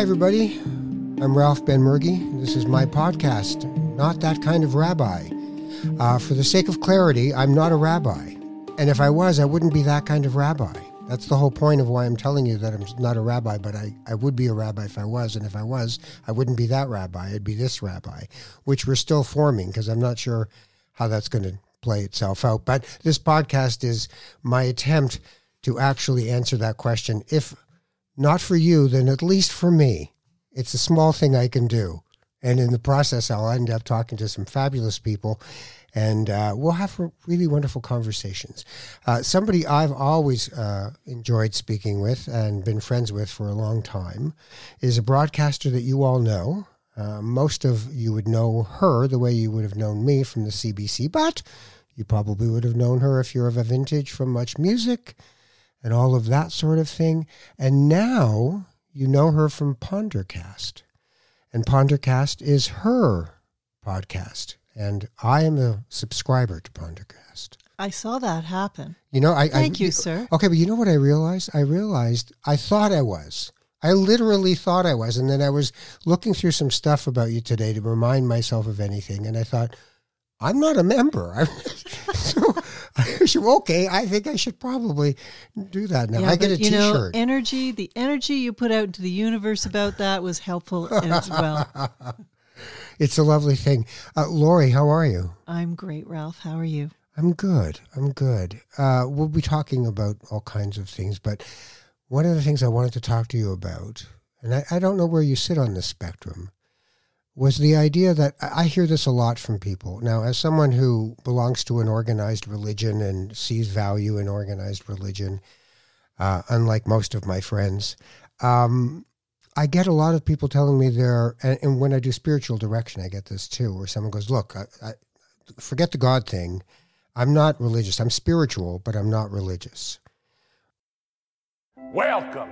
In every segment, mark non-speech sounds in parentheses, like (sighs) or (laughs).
Hi, everybody. I'm Ralph Benmergui. This is my podcast, Not That Kind of Rabbi. Uh, for the sake of clarity, I'm not a rabbi. And if I was, I wouldn't be that kind of rabbi. That's the whole point of why I'm telling you that I'm not a rabbi, but I, I would be a rabbi if I was. And if I was, I wouldn't be that rabbi. I'd be this rabbi, which we're still forming because I'm not sure how that's going to play itself out. But this podcast is my attempt to actually answer that question. If not for you, then at least for me. It's a small thing I can do. And in the process, I'll end up talking to some fabulous people and uh, we'll have really wonderful conversations. Uh, somebody I've always uh, enjoyed speaking with and been friends with for a long time is a broadcaster that you all know. Uh, most of you would know her the way you would have known me from the CBC, but you probably would have known her if you're of a vintage from Much Music and all of that sort of thing. And now you know her from Pondercast. And Pondercast is her podcast and I am a subscriber to Pondercast. I saw that happen. You know, I thank I, you, sir. Okay, but you know what I realized? I realized I thought I was. I literally thought I was, and then I was looking through some stuff about you today to remind myself of anything, and I thought, I'm not a member. (laughs) so, (laughs) okay, I think I should probably do that now. Yeah, I get a you T-shirt. Know, energy, the energy you put out into the universe about that was helpful (laughs) as well. it's a lovely thing. Uh, Laurie, how are you? I'm great, Ralph. How are you? I'm good. I'm good. Uh, we'll be talking about all kinds of things, but one of the things I wanted to talk to you about, and I, I don't know where you sit on the spectrum, was the idea that I hear this a lot from people. Now, as someone who belongs to an organized religion and sees value in organized religion, uh, unlike most of my friends, um, I get a lot of people telling me they're, and, and, when I do spiritual direction, I get this too, where someone goes, "Look, I, I, forget the God thing. I'm not religious. I'm spiritual, but I'm not religious." Welcome.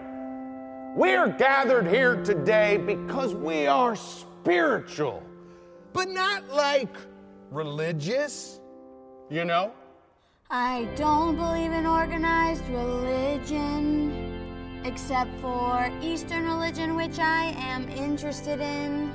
We are gathered here today because we are spiritual, but not like religious. You know. I don't believe in organized religion except for Eastern religion, which I am interested in.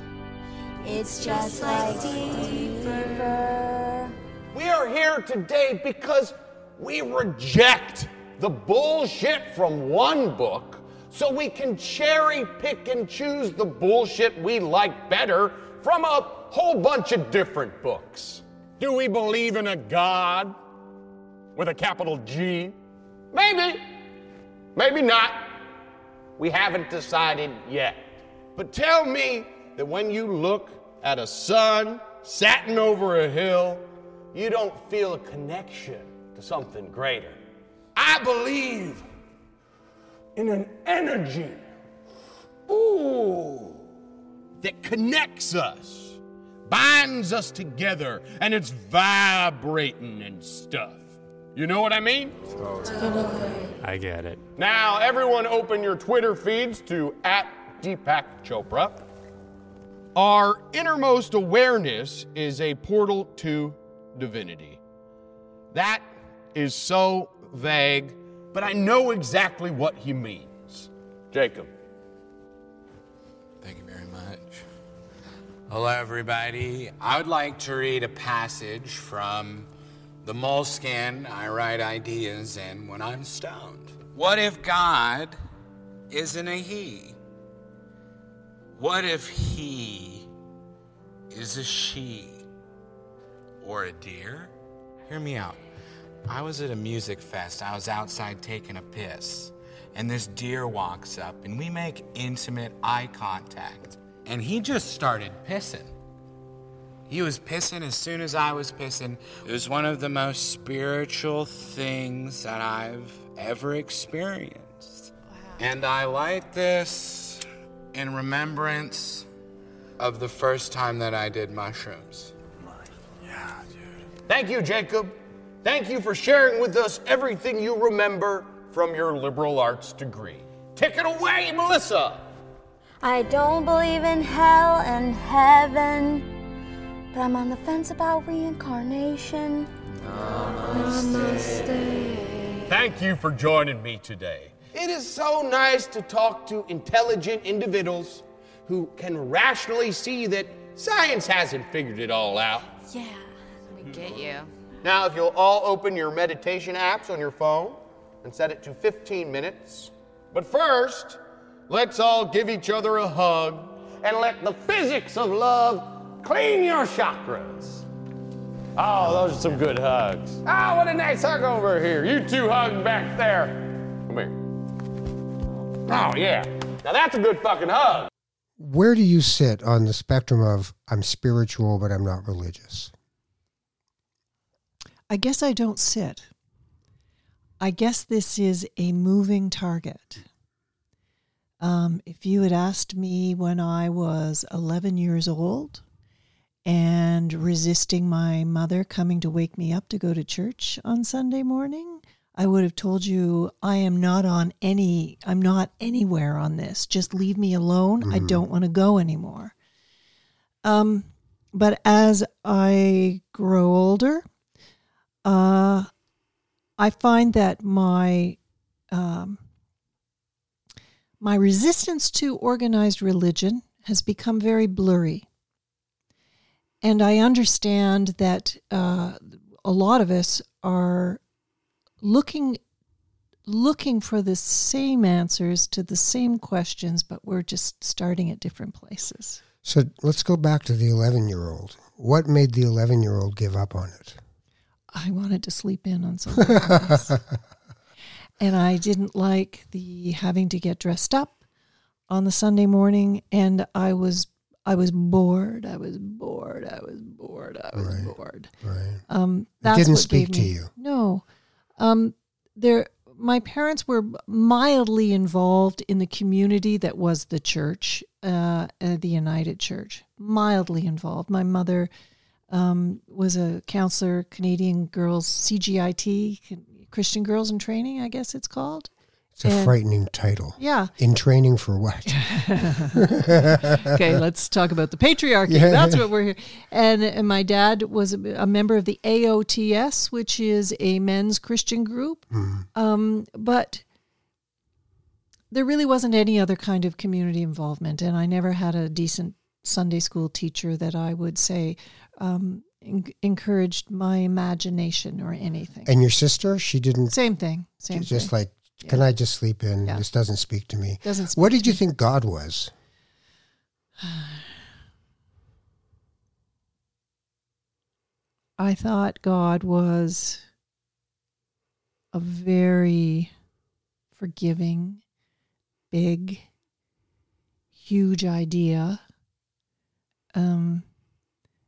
It's just like deeper. We are here today because we reject the bullshit from one book so we can cherry pick and choose the bullshit we like better from a whole bunch of different books. Do we believe in a God with a capital G? Maybe. Maybe not. We haven't decided yet. But tell me that when you look at a sun satin over a hill, you don't feel a connection to something greater. I believe in an energy, ooh, that connects us, binds us together, and it's vibrating and stuff. You know what I mean? Totally. I get it. Now, everyone open your Twitter feeds to at Deepak Chopra. Our innermost awareness is a portal to divinity. That is so vague, but I know exactly what he means. Jacob. Thank you very much. Hello, everybody. I would like to read a passage from the moleskin I write ideas in when I'm stoned. What if God isn't a he? What if he is a she or a deer? Hear me out. I was at a music fest. I was outside taking a piss. And this deer walks up, and we make intimate eye contact. And he just started pissing. He was pissing as soon as I was pissing. It was one of the most spiritual things that I've ever experienced. Wow. And I light this in remembrance of the first time that I did mushrooms. Yeah, dude. Thank you, Jacob. Thank you for sharing with us everything you remember from your liberal arts degree. Take it away, Melissa. I don't believe in hell and heaven. But I'm on the fence about reincarnation. Namaste. Namaste. Thank you for joining me today. It is so nice to talk to intelligent individuals who can rationally see that science hasn't figured it all out. Yeah, we get you. Now, if you'll all open your meditation apps on your phone and set it to 15 minutes. But first, let's all give each other a hug and let the physics of love clean your chakras. Oh, those are some good hugs. Oh, what a nice hug over here. You two hug back there. Come here. Oh, yeah. Now that's a good fucking hug. Where do you sit on the spectrum of I'm spiritual, but I'm not religious? I guess I don't sit. I guess this is a moving target. Um, if you had asked me when I was 11 years old and resisting my mother coming to wake me up to go to church on Sunday morning, I would have told you I am not on any, I'm not anywhere on this. Just leave me alone. I don't want to go anymore. Um, but as I grow older, uh, I find that my um, my resistance to organized religion has become very blurry, and I understand that uh, a lot of us are looking looking for the same answers to the same questions, but we're just starting at different places. So let's go back to the 11 year old. What made the 11 year old give up on it? I wanted to sleep in on Sunday (laughs) and I didn't like the having to get dressed up on the Sunday morning and I was I was bored. I was bored. I was bored. I was Right. bored. Right. Um that's didn't what speak gave to me- you. No. Um there my parents were mildly involved in the community that was the church, uh, uh, the United Church. Mildly involved. My mother um, was a counselor, Canadian Girls CGIT, Christian Girls in Training, I guess it's called. It's a And- frightening title. Yeah. In training for what? (laughs) Okay, let's talk about the patriarchy. Yeah. That's what we're here. And, and my dad was a, a member of the AOTS, which is a men's Christian group. Um, but there really wasn't any other kind of community involvement, and I never had a decent Sunday school teacher that I would say um, en- encouraged my imagination or anything. And your sister, she didn't Same thing. Same she's just like, can I just sleep in? Yeah. This doesn't speak to me. Doesn't what did you me. think God was? (sighs) I thought God was a very forgiving, big, huge idea. Um,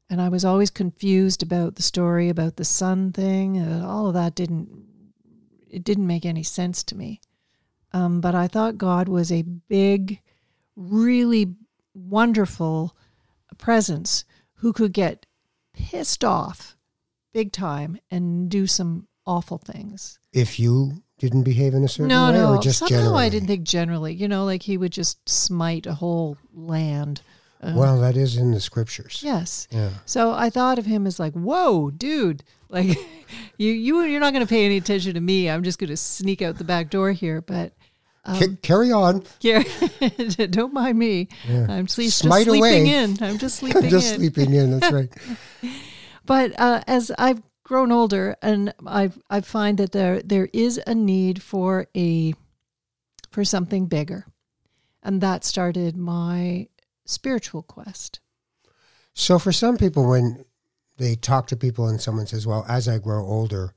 and I was always confused about the story about the sun thing. Uh, all of that didn't it didn't make any sense to me. Um, but I thought God was a big, really wonderful presence who could get pissed off big time and do some awful things. If you didn't behave in a certain No, way, no. or just Somehow generally? I didn't think generally. You know, like he would just smite a whole land. Uh, Well, that is in the scriptures. yes. Yeah. So I thought of him as like, "Whoa, dude! Like, (laughs) you you you're not going to pay any attention to me. I'm just going to sneak out the back door here." But Ca- carry on. yeah, (laughs) don't mind me. I'm sleep, just sleeping away. in. I'm just (laughs) sleeping I'm just in. sleeping in. That's right. But uh, as I've grown older, and I I find that there there is a need for a for something bigger, and that started my spiritual quest. So for some people, when they talk to people and someone says, "Well, as I grow older,"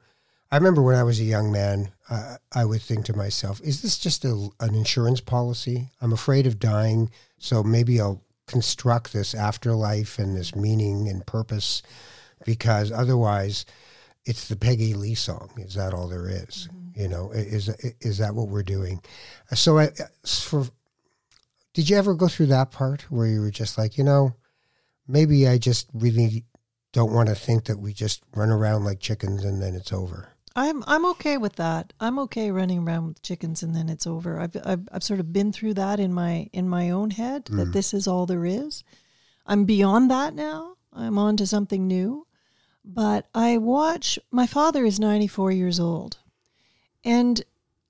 I remember when I was a young man, uh, I would think to myself, "Is this just a, an insurance policy? I'm afraid of dying, so maybe I'll construct this afterlife and this meaning and purpose, because otherwise, it's the Peggy Lee song. Is that all there is? You know, is is that what we're doing? So, I, for did you ever go through that part where you were just like, you know, maybe I just really don't want to think that we just run around like chickens and then it's over. I'm I'm okay with that. I'm okay running around with chickens and then it's over. I've I've, I've sort of been through that in my in my own head that mm. this is all there is. I'm beyond that now. I'm on to something new. But I watch my father is 94 years old. And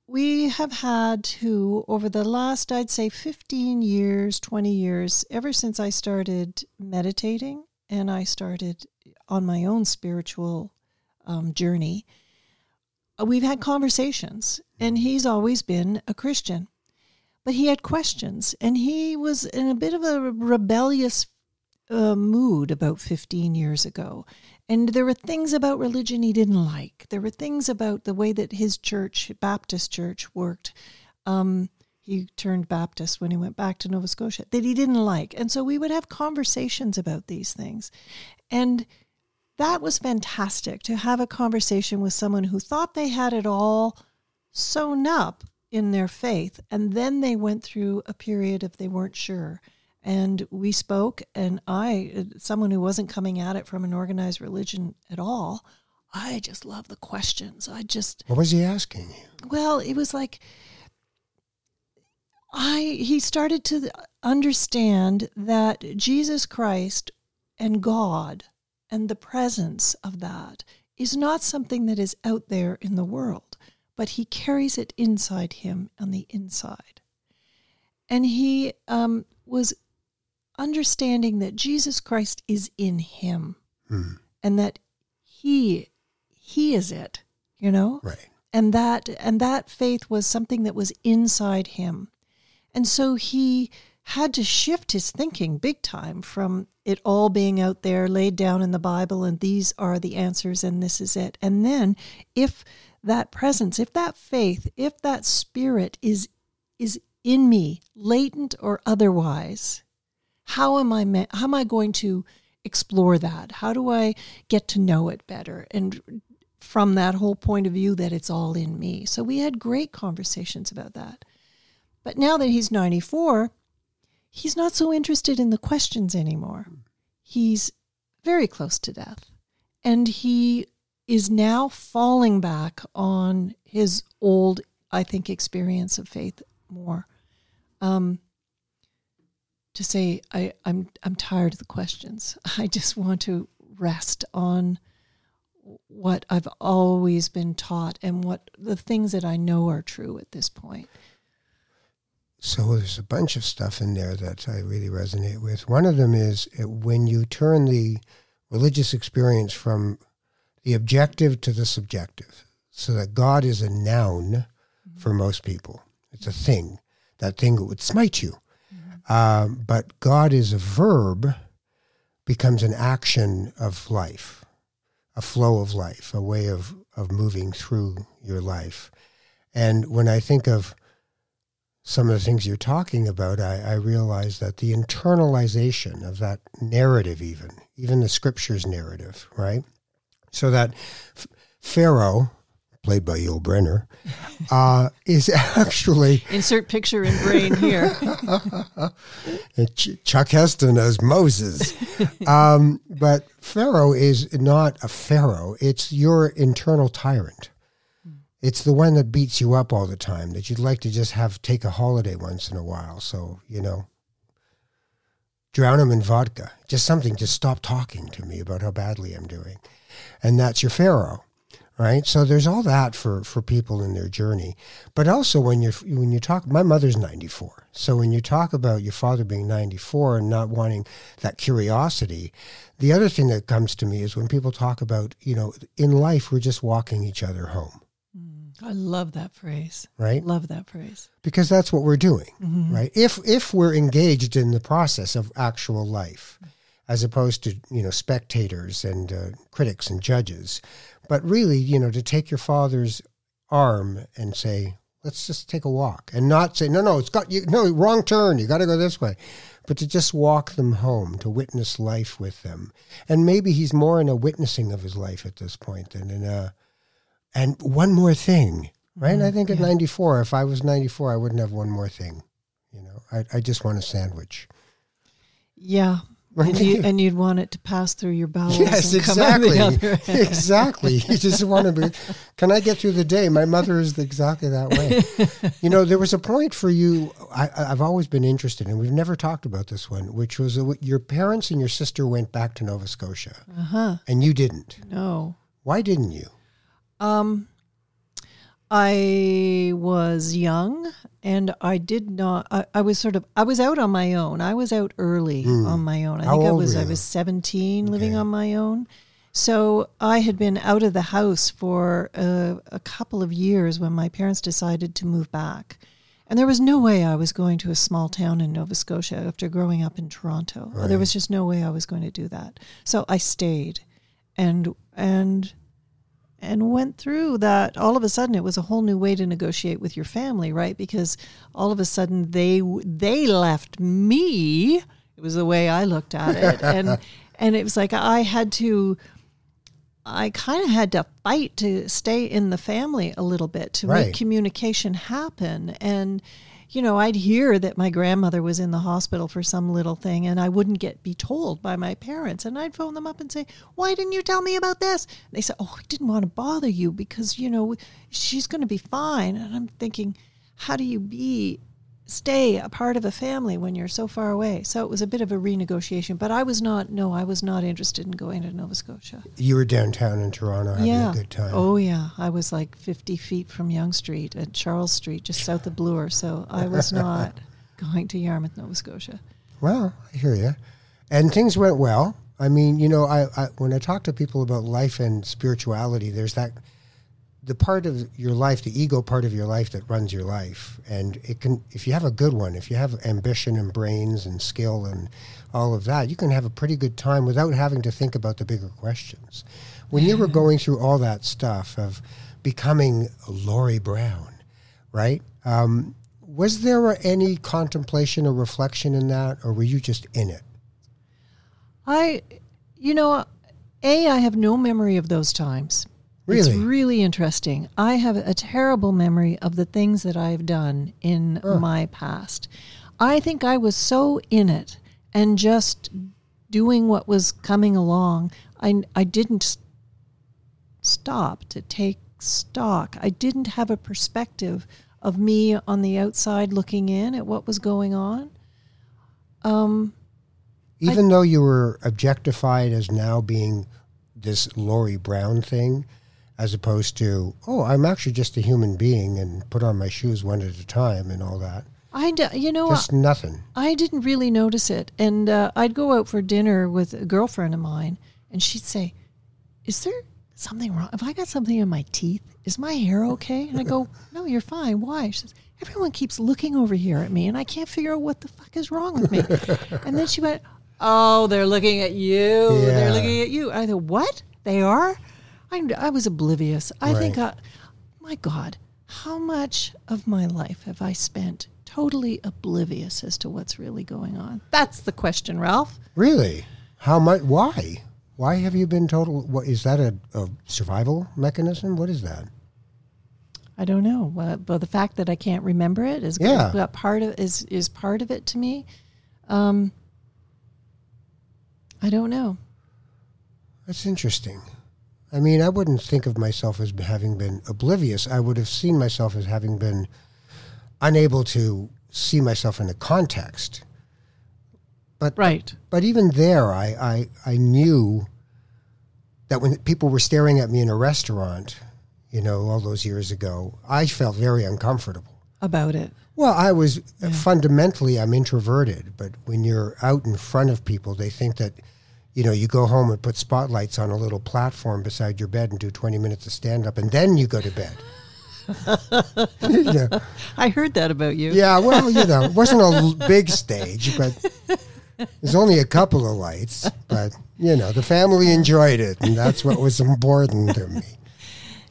we have had to over the last I'd say 15 years, 20 years, ever since I started meditating and I started on my own spiritual um, journey. uh, We've had conversations, and he's always been a Christian, but he had questions, and he was in a bit of a rebellious uh, mood about 15 years ago. And there were things about religion he didn't like. There were things about the way that his church, Baptist church, worked. Um, he turned Baptist when he went back to Nova Scotia that he didn't like. And so we would have conversations about these things. And that was fantastic to have a conversation with someone who thought they had it all sewn up in their faith. And then they went through a period of they weren't sure and we spoke and i someone who wasn't coming at it from an organized religion at all i just love the questions i just What was he asking you? well it was like i he started to understand that jesus christ and god and the presence of that is not something that is out there in the world but he carries it inside him on the inside and he um, was understanding that Jesus Christ is in him Hmm. and that he he is it, you know? Right. And that and that faith was something that was inside him. And so he had to shift his thinking big time from it all being out there laid down in the Bible and these are the answers and this is it. And then if that presence, if that faith, if that spirit is is in me, latent or otherwise, how am I me- how am I going to explore that? How do I get to know it better? And from that whole point of view that it's all in me. So we had great conversations about that. But now that he's 94, he's not so interested in the questions anymore. He's very close to death. And he is now falling back on his old, I think, experience of faith more. Um, to say I, I'm I'm tired of the questions. (laughs) I just want to rest on what I've always been taught and what the things that I know are true at this point. So there's a bunch of stuff in there that I really resonate with. One of them is uh, when you turn the religious experience from the objective to the subjective, so that God is a noun for most people. It's a thing, that thing that would smite you. Um, but God is a verb, becomes an action of life, a flow of life, a way of, of moving through your life. And when I think of some of the things you're talking about, I, I realize that the internalization of that narrative, even, even the scriptures narrative, right? So that Pharaoh, played by Yul Brynner, uh, is (laughs) actually Insert picture in brain here. (laughs) Ch- Chuck Heston as Moses. (laughs) um, but Pharaoh is not a Pharaoh, it's your internal tyrant. It's the one that beats you up all the time that you'd like to just have take a holiday once in a while. So, you know, drown him in vodka. Just something, just stop talking to me about how badly I'm doing. And that's your Pharaoh right? So there's all that for for people in their journey, but also when you when you talk, my mother's 94, so when you talk about your father being 94 and not wanting that curiosity, the other thing that comes to me is when people talk about you know in life we're just walking each other home, I love that phrase. right? Love that phrase. Because that's what we're doing, Mm-hmm. right? If if we're engaged in the process of actual life, as opposed to you know spectators and uh, critics and judges, but really you know to take your father's arm and say let's just take a walk and not say no no it's got you no wrong turn you got to go this way but to just walk them home to witness life with them. And maybe he's more in a witnessing of his life at this point than in a and one more thing right? I mm, think at 94 if i was 94 i wouldn't have one more thing you know? I, I just want a sandwich. Yeah. And, you, (laughs) and you'd want it to pass through your bowels. Yes, and come out the exactly. (laughs) exactly. You just want to be. Can I get through the day? My mother is exactly that way. (laughs) you know, there was a point for you. I, I've always been interested, and we've never talked about this one, which was uh, your parents and your sister went back to Nova Scotia, Uh huh. and you didn't. No. Why didn't you? Um, I was young and I did not I, I was sort of I was out on my own. I was out early on my own. I. How think I was I was 17 living on my own. So I had been out of the house for a, a couple of years when my parents decided to move back. And there was no way I was going to a small town in Nova Scotia after growing up in Toronto. There was just no way I was going to do that. So I stayed and and and went through that all of a sudden it was a whole new way to negotiate with your family right? Because all of a sudden they they left me it was the way i looked at it. (laughs) And and it was like i had to i kind of had to fight to stay in the family a little bit to Right. make communication happen. And you know i'd hear that my grandmother was in the hospital for some little thing and i wouldn't get be told by my parents. And i'd phone them up and say why didn't you tell me about this? And they said oh i didn't want to bother you because you know she's going to be fine. And i'm thinking how do you be stay a part of a family when you're so far away so it was a bit of a renegotiation but i was not no i was not interested in going to nova scotia You were downtown in Toronto having yeah a good time. oh yeah i was like 50 feet from Yonge street at charles street just south of bloor so i was (laughs) not going to yarmouth nova scotia Well, I hear you. And things went well. I mean, you know, I, I when I talk to people about life and spirituality, there's that the part of your life, the ego part of your life that runs your life, and it can if you have a good one, if you have ambition and brains and skill and all of that, you can have a pretty good time without having to think about the bigger questions. When you were going through all that stuff of becoming Laurie Brown, right? Um, was there any contemplation or reflection in that, or were you just in it? I, you know, A, I have no memory of those times. It's Really? really interesting. I have a terrible memory of the things that I've done in my past. I think I was so in it and just doing what was coming along. I, I didn't stop to take stock. I didn't have a perspective of me on the outside looking in at what was going on. Um, Even though you were objectified as now being this Laurie Brown thing, as opposed to, oh, I'm actually just a human being and put on my shoes one at a time and all that. I, d- you know, Just nothing. I didn't really notice it. And uh, I'd go out for dinner with a girlfriend of mine, and she'd say, Is there something wrong? Have I got something in my teeth? Is my hair okay? And I go, (laughs) No, you're fine. Why? She says, Everyone keeps looking over here at me, and I can't figure out what the fuck is wrong with me. (laughs) and then she went, Oh, they're looking at you. They're looking at you. I thought, What? They are? I, I was oblivious. I think, I, my God, how much of my life have I spent totally oblivious as to what's really going on? That's the question, Ralph. Really? How much? Why? Why have you been total? What is that? A, a survival mechanism? What is that? I don't know. Uh, but the fact that I can't remember it is Yeah. part of is is part of it to me. Um, I don't know. That's interesting. I mean, I wouldn't think of myself as having been oblivious. I would have seen myself as having been unable to see myself in a context. But Right. but even there, I, I I knew that when people were staring at me in a restaurant, you know, all those years ago, I felt very uncomfortable. About it. Well, I was fundamentally I'm introverted, but when you're out in front of people, they think that you know you go home and put spotlights on a little platform beside your bed and do 20 minutes of stand up and then you go to bed. (laughs) you know, I heard that about you. yeah, well, you know, it wasn't a big stage, but there's only a couple of lights, but you know, the family enjoyed it and that's what was important to me.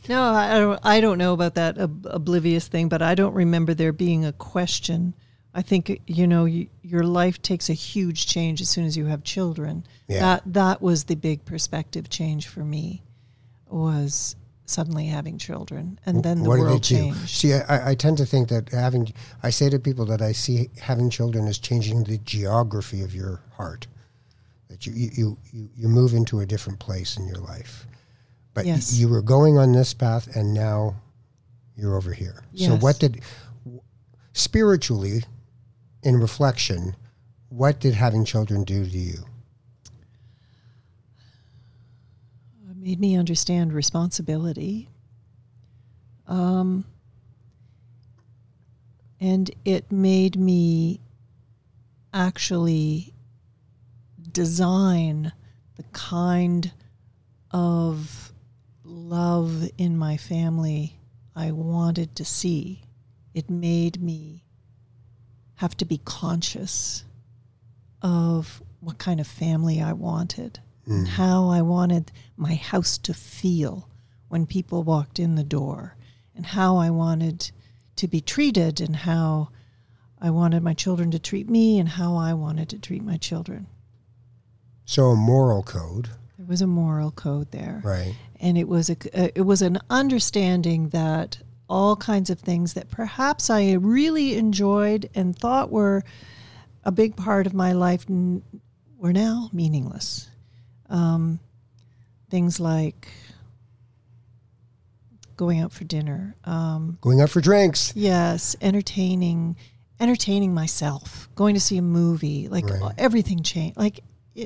No, I I don't. I don't know about that ob- oblivious thing, but I don't remember there being a question. I think you know you, your life takes a huge change as soon as you have children. Yeah. That that was the big perspective change for me, was suddenly having children, and then the what world did it do? changed. See, I, I tend to think that having, I say to people that I see having children is changing the geography of your heart. That you you you, you, move into a different place in your life. But y- Yes. you were going on this path, and now you're over here. So what did spiritually, in reflection, what did having children do to you? It made me understand responsibility. Um, and it made me actually design the kind of love in my family I wanted to see. It made me have to be conscious of what kind of family I wanted and how I wanted my house to feel when people walked in the door and how I wanted to be treated and how I wanted my children to treat me and how I wanted to treat my children. So a moral code, There was a moral code there. right? and it was a uh, it was an understanding that all kinds of things that perhaps I really enjoyed and thought were a big part of my life n- were now meaningless. Um, things like going out for dinner, um, Going out for drinks. yes, entertaining, entertaining myself, going to see a movie, like Right. everything changed. Like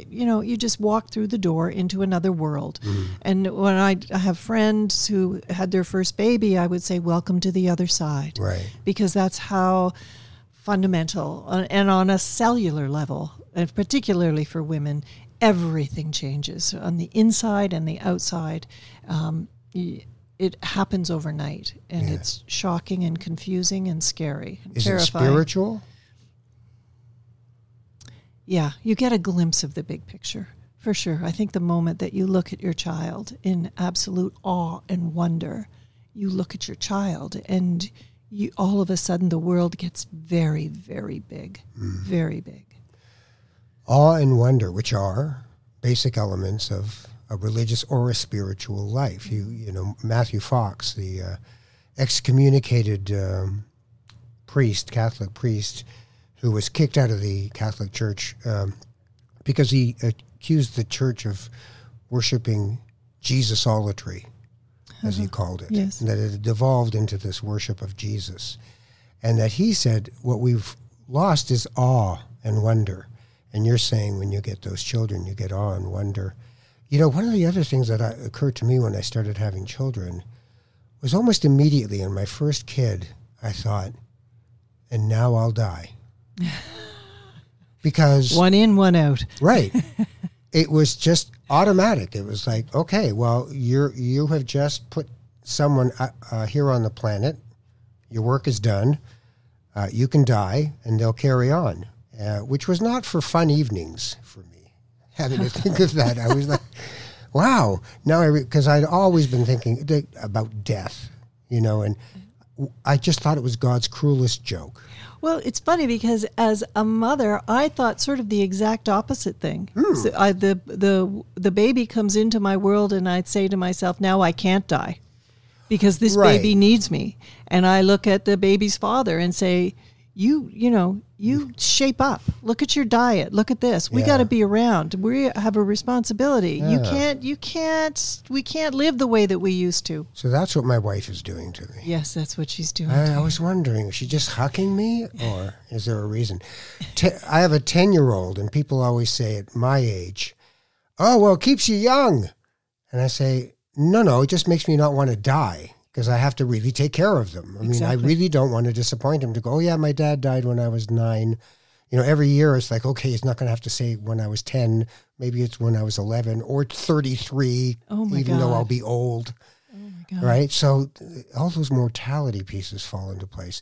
you know, you just walk through the door into another world. Mm-hmm. And when I, I have friends who had their first baby, I would say, "Welcome to the other side," Right. because that's how fundamental uh, and on a cellular level, and particularly for women, everything changes on the inside and the outside. Um, it happens overnight, and it's shocking and confusing and scary, and Is terrifying. it spiritual? Yeah, you get a glimpse of the big picture for sure. I think the moment that you look at your child in absolute awe and wonder, you look at your child and you all of a sudden the world gets very, very big, very big. Awe and wonder, which are basic elements of a religious or a spiritual life. You, you know, Matthew Fox, the uh, excommunicated um, priest, Catholic priest, who was kicked out of the Catholic Church um, because he accused the church of worshiping Jesusolatry, as he called it. Yes. And that it had devolved into this worship of Jesus. And that he said, what we've lost is awe and wonder. And you're saying when you get those children, you get awe and wonder. You know, one of the other things that I, occurred to me when I started having children was almost immediately in my first kid, I thought, and now I'll die. (laughs) Because One in, one out. Right. (laughs) it was just automatic. It was like, okay, well, you're you have just put someone uh, uh, here on the planet. Your work is done. Uh, you can die, and they'll carry on. Uh, which was not for fun evenings for me. (laughs) Having to think of that, I was like, wow. Now I because I'd always been thinking th- about death, you know, and I just thought it was God's cruelest joke. Well, it's funny because as a mother, I thought sort of the exact opposite thing. Hmm. So I, the the the baby comes into my world, and I'd say to myself, "Now I can't die, because this Right. baby needs me." And I look at the baby's father and say, "You, you know, you shape up. Look at your diet. Look at this. We Yeah. got to be around. We have a responsibility. You can't. You can't. We can't live the way that we used to." So that's what my wife is doing to me. Yes, that's what she's doing. I, I was wondering, is she just hucking me, (laughs) or is there a reason? Te- I have a ten-year-old, and people always say at my age, "Oh, well, it keeps you young," and I say, "No, no, it just makes me not want to die because I have to really take care of them. I mean, I really don't want to disappoint him. To go, oh yeah, my dad died when I was nine. You know, every year it's like, okay, he's not going to have to say when I was ten. Maybe it's when I was eleven or thirty-three. Oh, my even though I'll be old." Oh God. right? So all those mortality pieces fall into place.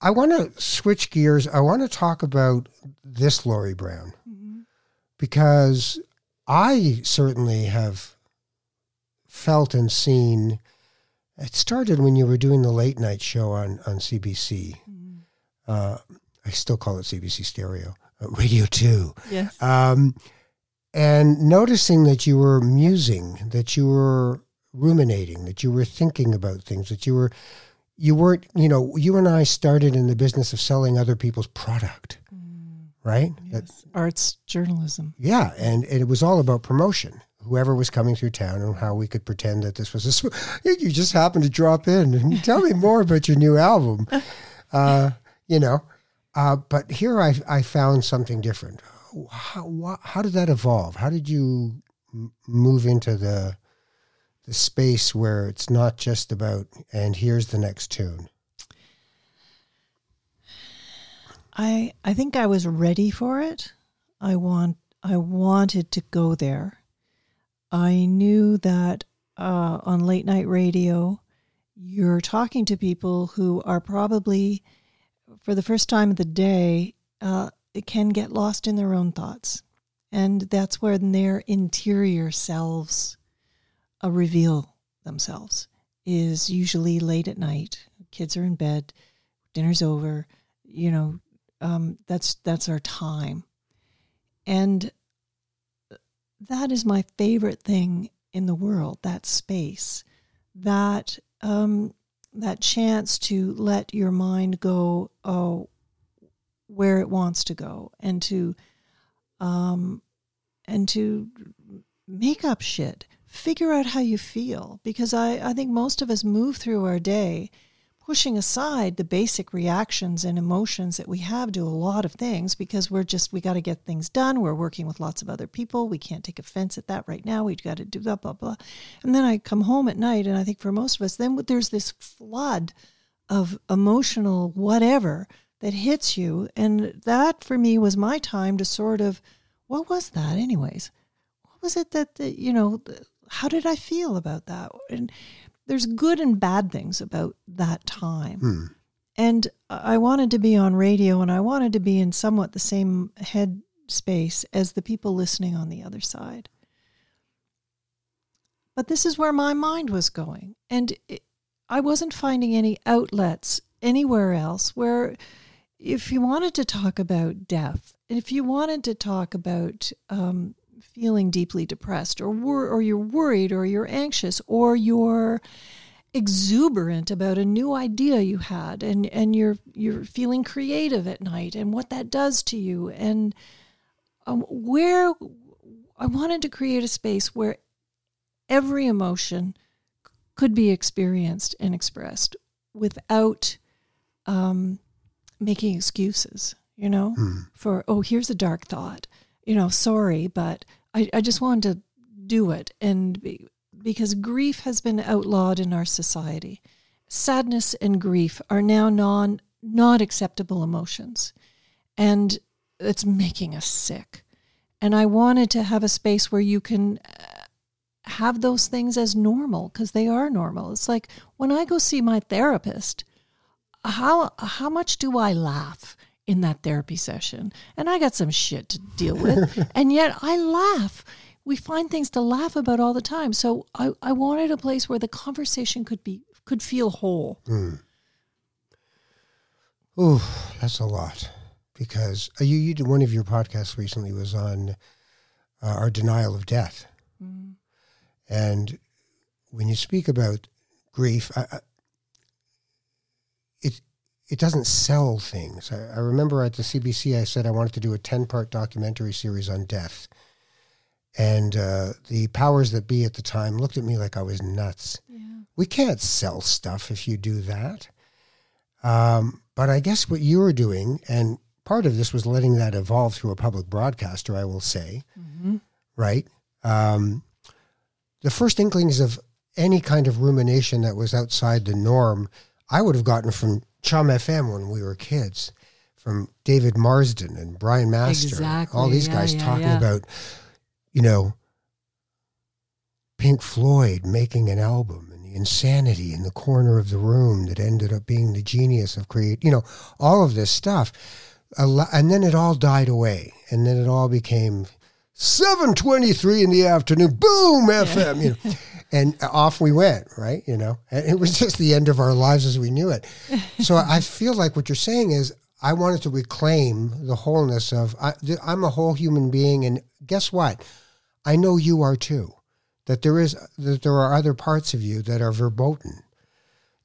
I want to switch gears. I want to talk about this Laurie Brown mm-hmm. because I certainly have felt and seen. It started when you were doing the late night show on on CBC. Uh, I still call it CBC Stereo, uh, Radio Two Yes. um, and noticing that you were musing, that you were ruminating, that you were thinking about things, that you were you weren't, you know, you and I started in the business of selling other people's product, right? That- Arts journalism. yeah, and it was all about promotion. Whoever was coming through town and how we could pretend that this was a. sw- (laughs) You just happened to drop in and tell me more about your new album. (laughs) Uh, you know, uh, but here I I found something different. How wha- how did that evolve? How did you m- move into the the space where it's not just about and here's the next tune? I I think I was ready for it. I want I wanted to go there. I knew that uh, on late night radio, you're talking to people who are probably, for the first time of the day, uh, can get lost in their own thoughts, and that's where their interior selves uh, reveal themselves. Is usually late at night. Kids are in bed, dinner's over. You know, um, that's that's our time, and that is my favorite thing in the world. That space, that um, that chance to let your mind go oh where it wants to go, and to um, and to make up shit, figure out how you feel. Because I, I think most of us move through our day pushing aside the basic reactions and emotions that we have to a lot of things because we're just we got to get things done. We're working with lots of other people. We can't take offense at that right now. We've got to do blah blah blah. And then i come home at night and i think for most of us then there's this flood of emotional whatever that hits you. And that for me was my time to sort of what was that anyways? What was it that, that you know how did i feel about that? And there's good and bad things about that time. Hmm. And I wanted to be on radio and I wanted to be in somewhat the same head space as the people listening on the other side. But this is where my mind was going. And it, I wasn't finding any outlets anywhere else where, if you wanted to talk about death, if you wanted to talk about um, feeling deeply depressed or wor- or you're worried or you're anxious or you're exuberant about a new idea you had and and you're you're feeling creative at night and what that does to you. And um, where I wanted to create a space where every emotion could be experienced and expressed without um, making excuses you know for oh here's a dark thought you know sorry but I, I just wanted to do it. And be, because grief has been outlawed in our society. Sadness and grief are now non not acceptable emotions. And it's making us sick. And i wanted to have a space where you can uh, have those things as normal because they are normal. It's like when i go see my therapist how how much do i laugh in that therapy session. And i got some shit to deal with. (laughs) And yet i laugh. We find things to laugh about all the time. So i, I wanted a place where the conversation could be could feel whole. Oh, that's a lot. Because uh, you, you did one of your podcasts recently was on uh, our denial of death, and when you speak about grief, I, it doesn't sell things. I, I remember at the CBC, I said I wanted to do a ten part documentary series on death, and uh, the powers that be at the time looked at me like I was nuts. We can't sell stuff if you do that. Um, but I guess what you were doing, and part of this was letting that evolve through a public broadcaster, I will say, right? Um, the first inklings of any kind of rumination that was outside the norm, I would have gotten from Chum FM when we were kids, from David Marsden and Brian Master, all these Yeah, guys yeah, talking yeah. about, you know, Pink Floyd making an album and the insanity in the corner of the room that ended up being the genius of create, you know, all of this stuff. And then it all died away. And then it all became 723 in the afternoon, boom, FM, you know. (laughs) And off we went, right? You know, and it was just the end of our lives as we knew it. (laughs) So I feel like what you're saying is I wanted to reclaim the wholeness of I, I'm a whole human being, and guess what? I know you are too. That there is that there are other parts of you that are verboten.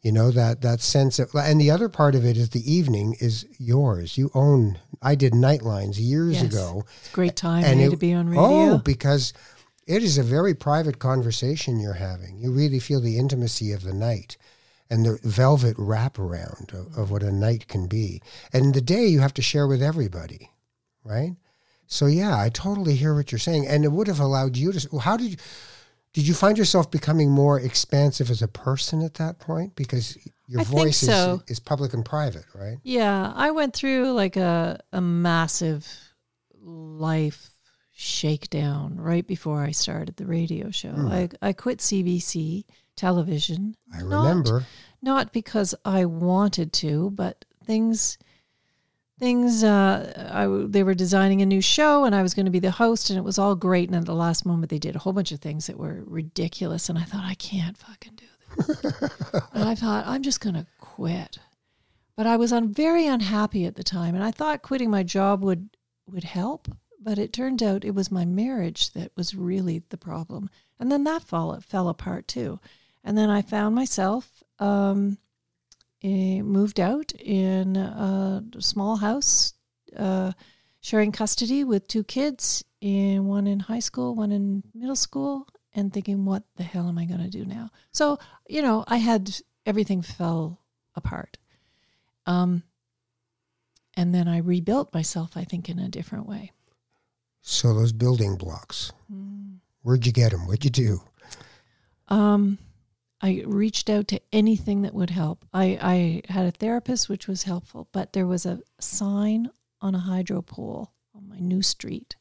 You know that that sense of, and the other part of it is the evening is yours. You own. I did Nightlines years Yes. ago, it's a great time and it- to be on radio Oh, because it is a very private conversation you're having. You really feel the intimacy of the night and the velvet wraparound of, of what a night can be. And the day you have to share with everybody, right? So yeah, I totally hear what you're saying, and it would have allowed you to. How did you? Did you find yourself becoming more expansive as a person at that point? Because your I voice so. is, is public and private, right? Yeah, I went through like a a massive life shakedown right before I started the radio show. I I quit CBC television. I Not- remember. not because I wanted to, but things things uh I they were designing a new show and I was going to be the host and it was all great and at the last moment they did a whole bunch of things that were ridiculous and I thought I can't fucking do this. (laughs) and I thought I'm just going to quit. But I was un- very unhappy at the time and I thought quitting my job would would help, but it turned out it was my marriage that was really the problem. And then that fall, it fell apart too. And then I found myself um, eh, moved out in a small house, uh, sharing custody with two kids, and one in high school, one in middle school, and thinking, what the hell am I going to do now? So, you know, I had everything fell apart. Um, and then I rebuilt myself, I think, in a different way. So those building blocks, Mm. where'd you get them? What'd you do? Um, I reached out to anything that would help. I, I had a therapist, which was helpful, but there was a sign on a hydro pole on my new street.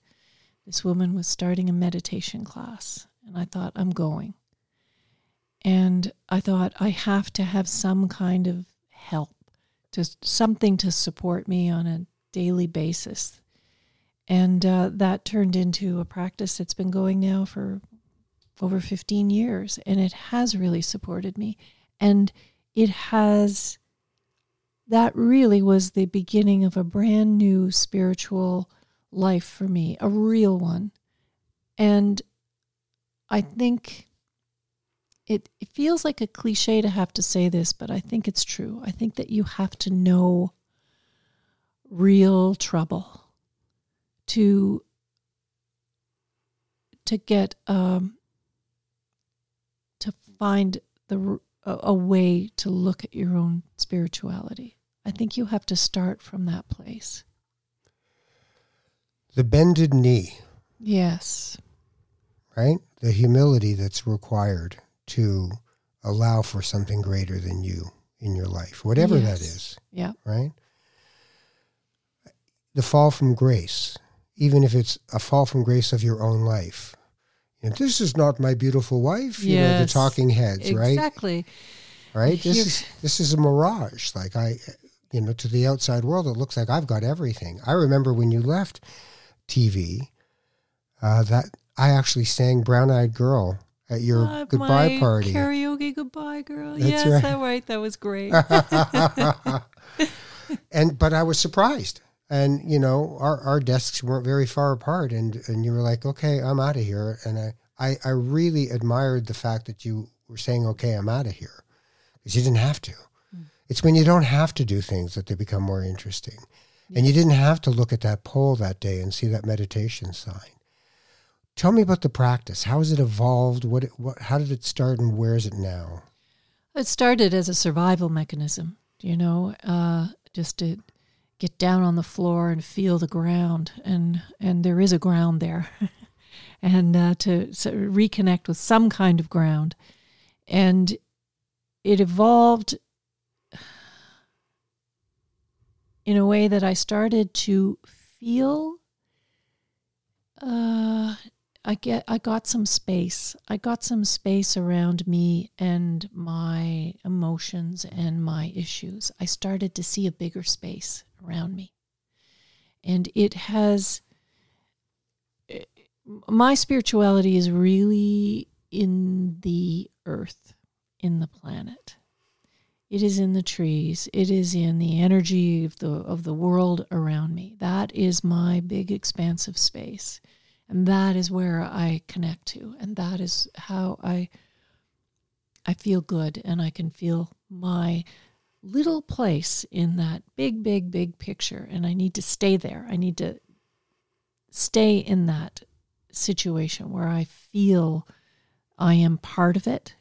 This woman was starting a meditation class, and I thought, I'm going. And I thought, I have to have some kind of help, to something to support me on a daily basis. And uh, that turned into a practice that's been going now for over 15 years and it has really supported me. And it has that really was the beginning of a brand new spiritual life for me a real one. And i think it, it feels like a cliche to have to say this but i think it's true. I think that you have to know real trouble to to get um, to find the a, a way to look at your own spirituality. I think you have to start from that place. The bended knee, Yes. right? The humility that's required to allow for something greater than you in your life, whatever that Yes. is, Yeah. right? The fall from grace, even if it's a fall from grace of your own life. You know, this is not my beautiful wife. You know, the talking heads, right? Exactly. right? This is this is a mirage. Like I, you know, to the outside world, it looks like I've got everything. I remember when you left TV, uh, that I actually sang "Brown Eyed Girl" at your Uh, goodbye my party. Karaoke goodbye girl. That's yes, right. that right. That was great. (laughs) and but I was surprised. And you know, our, our desks weren't very far apart, and and you were like, "Okay, I'm out of here." And I, I I really admired the fact that you were saying, "Okay, I'm out of here," because you didn't have to. It's when you don't have to do things that they become more interesting. And you didn't have to look at that pole that day and see that meditation sign. Tell me about the practice. How has it evolved? What, what how did it start and where is it now? It started as a survival mechanism, you know, uh, just to get down on the floor and feel the ground, and and there is a ground there, (laughs) and uh, to so reconnect with some kind of ground, and it evolved in a way that I started to feel. Uh, I get I got some space. I got some space around me and my emotions and my issues. I started to see a bigger space around me. And it has my spirituality is really in the earth, in the planet. It is in the trees. It is in the energy of the of the world around me. That is my big expansive space. And that is where I connect to. And that is how I I feel good and I can feel my little place in that big, big, big picture. And I need to stay there. I need to stay in that situation where I feel I am part of it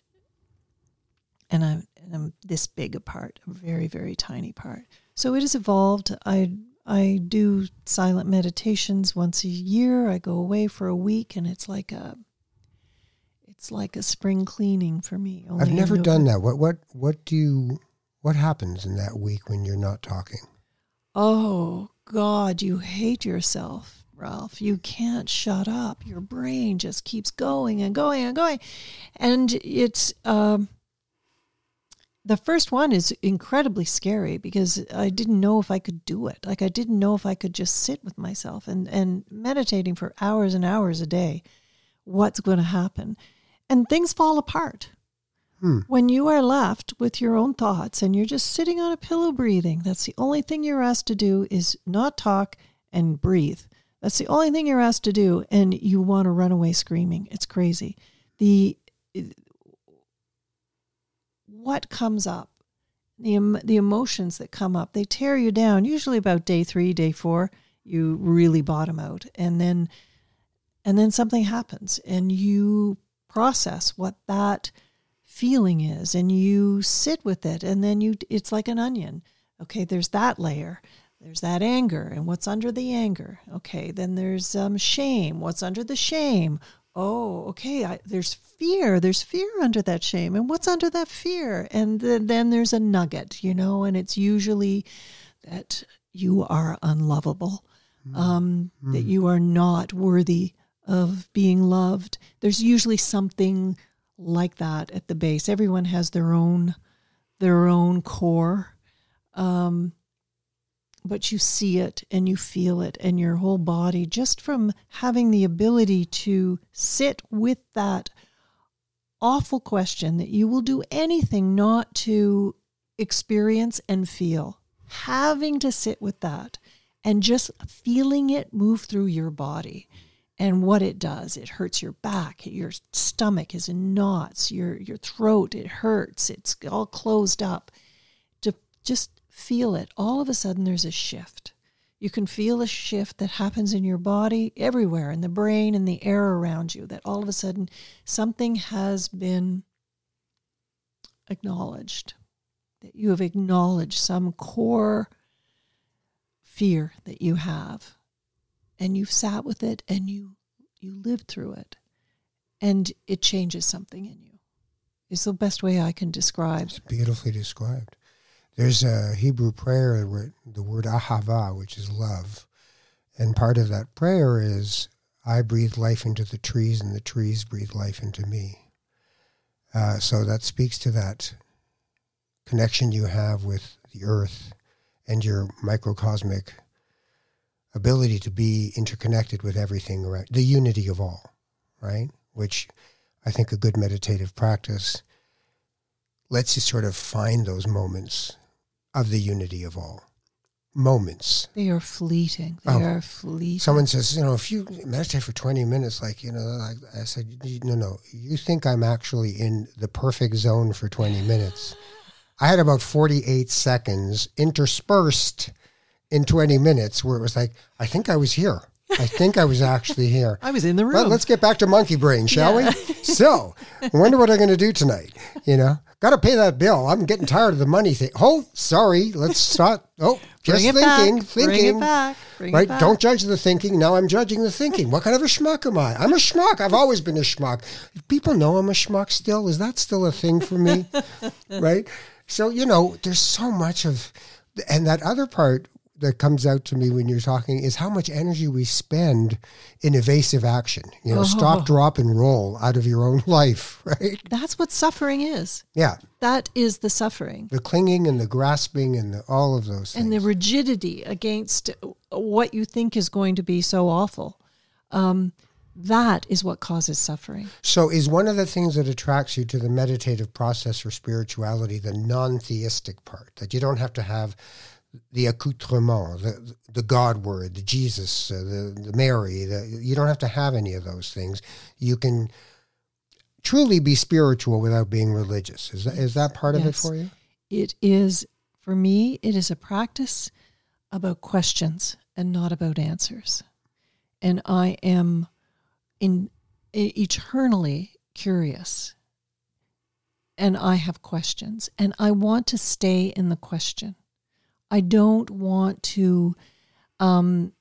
and I'm, and I'm this big a part, a very, very tiny part. So it has evolved. I I do silent meditations once a year. I go away for a week, and it's like a It's like a spring cleaning for me. I've never done that. What what what do you what happens in that week when you're not talking? Oh God, you hate yourself, Ralph. You can't shut up. Your brain just keeps going and going and going, and it's. Um, the first one is incredibly scary because I didn't know if I could do it. Like I didn't know if I could just sit with myself and and meditating for hours and hours a day. What's going to happen? And things fall apart. Hmm. When you are left with your own thoughts and you're just sitting on a pillow breathing, that's the only thing you're asked to do is not talk and breathe. That's the only thing you're asked to do and you want to run away screaming. It's crazy. The what comes up, the the emotions that come up, they tear you down. Usually about day 3, day 4, you really bottom out and then and then something happens and you process what that feeling is and you sit with it and then you it's like an onion. Okay there's that layer there's that anger and what's under the anger? Okay then there's um, shame. What's under the shame? Oh okay I, there's fear there's fear under that shame and what's under that fear? And th- then there's a nugget you know and it's usually that you are unlovable um, that you are not worthy of being loved. There's usually something like that at the base. Everyone has their own their own core. Um, but you see it and you feel it and your whole body just from having the ability to sit with that awful question that you will do anything not to experience and feel having to sit with that and just feeling it move through your body and what it does it hurts your back your stomach is in knots your your throat it hurts it's all closed up. To just feel it all of a sudden there's a shift. You can feel a shift that happens in your body everywhere in the brain and the air around you that all of a sudden something has been acknowledged that you have acknowledged some core fear that you have and you've sat with it and you you lived through it and it changes something in you is the best way i can describe It's beautifully described. There's a Hebrew prayer where the word ahava, which is love, and part of that prayer is I breathe life into the trees, and the trees breathe life into me. Uh, so that speaks to that connection you have with the earth and your microcosmic ability to be interconnected with everything around the unity of all, right? Which I think a good meditative practice lets you sort of find those moments of the unity of all. Moments. they are fleeting they Oh. are fleeting Someone says, you know, if you meditate for 20 minutes, like, you know, like I said, no, no, you think I'm actually in the perfect zone for 20 minutes. I had about 48 seconds interspersed in 20 minutes where it was like, I think I was here. I think I was actually here. (laughs) i was in the room Well, let's get back to monkey brain, shall Yeah. we? (laughs) So, I wonder what I'm going to do tonight. You know, got to pay that bill. I'm getting tired of the money thing. Oh, sorry. Let's start. Oh, (laughs) just thinking, back. thinking. Bring it back. Bring it right? back. Don't judge the thinking. Now I'm judging the thinking. What kind of a schmuck am I? I'm a schmuck. I've always been a schmuck. People know I'm a schmuck still. Is that still a thing for me? right? So, you know, there's so much of, and that other part that comes out to me when you're talking is how much energy we spend in evasive action. You know, Oh. stop, drop, and roll out of your own (laughs) life, right? that's what suffering is Yeah. that is the suffering The clinging and the grasping and the, all of those things. and the rigidity against what you think is going to be so awful um, that is what causes suffering So, is one of the things that attracts you to the meditative process or spirituality the non theistic part? That you don't have to have the accoutrement, the, the God word, the Jesus, uh, the, the Mary, the, you don't have to have any of those things. You can truly be spiritual without being religious. Is that, is that part of it for you? it is for me it is a practice about questions and not about answers and i am in eternally curious and i have questions and i want to stay in the question i don't want to um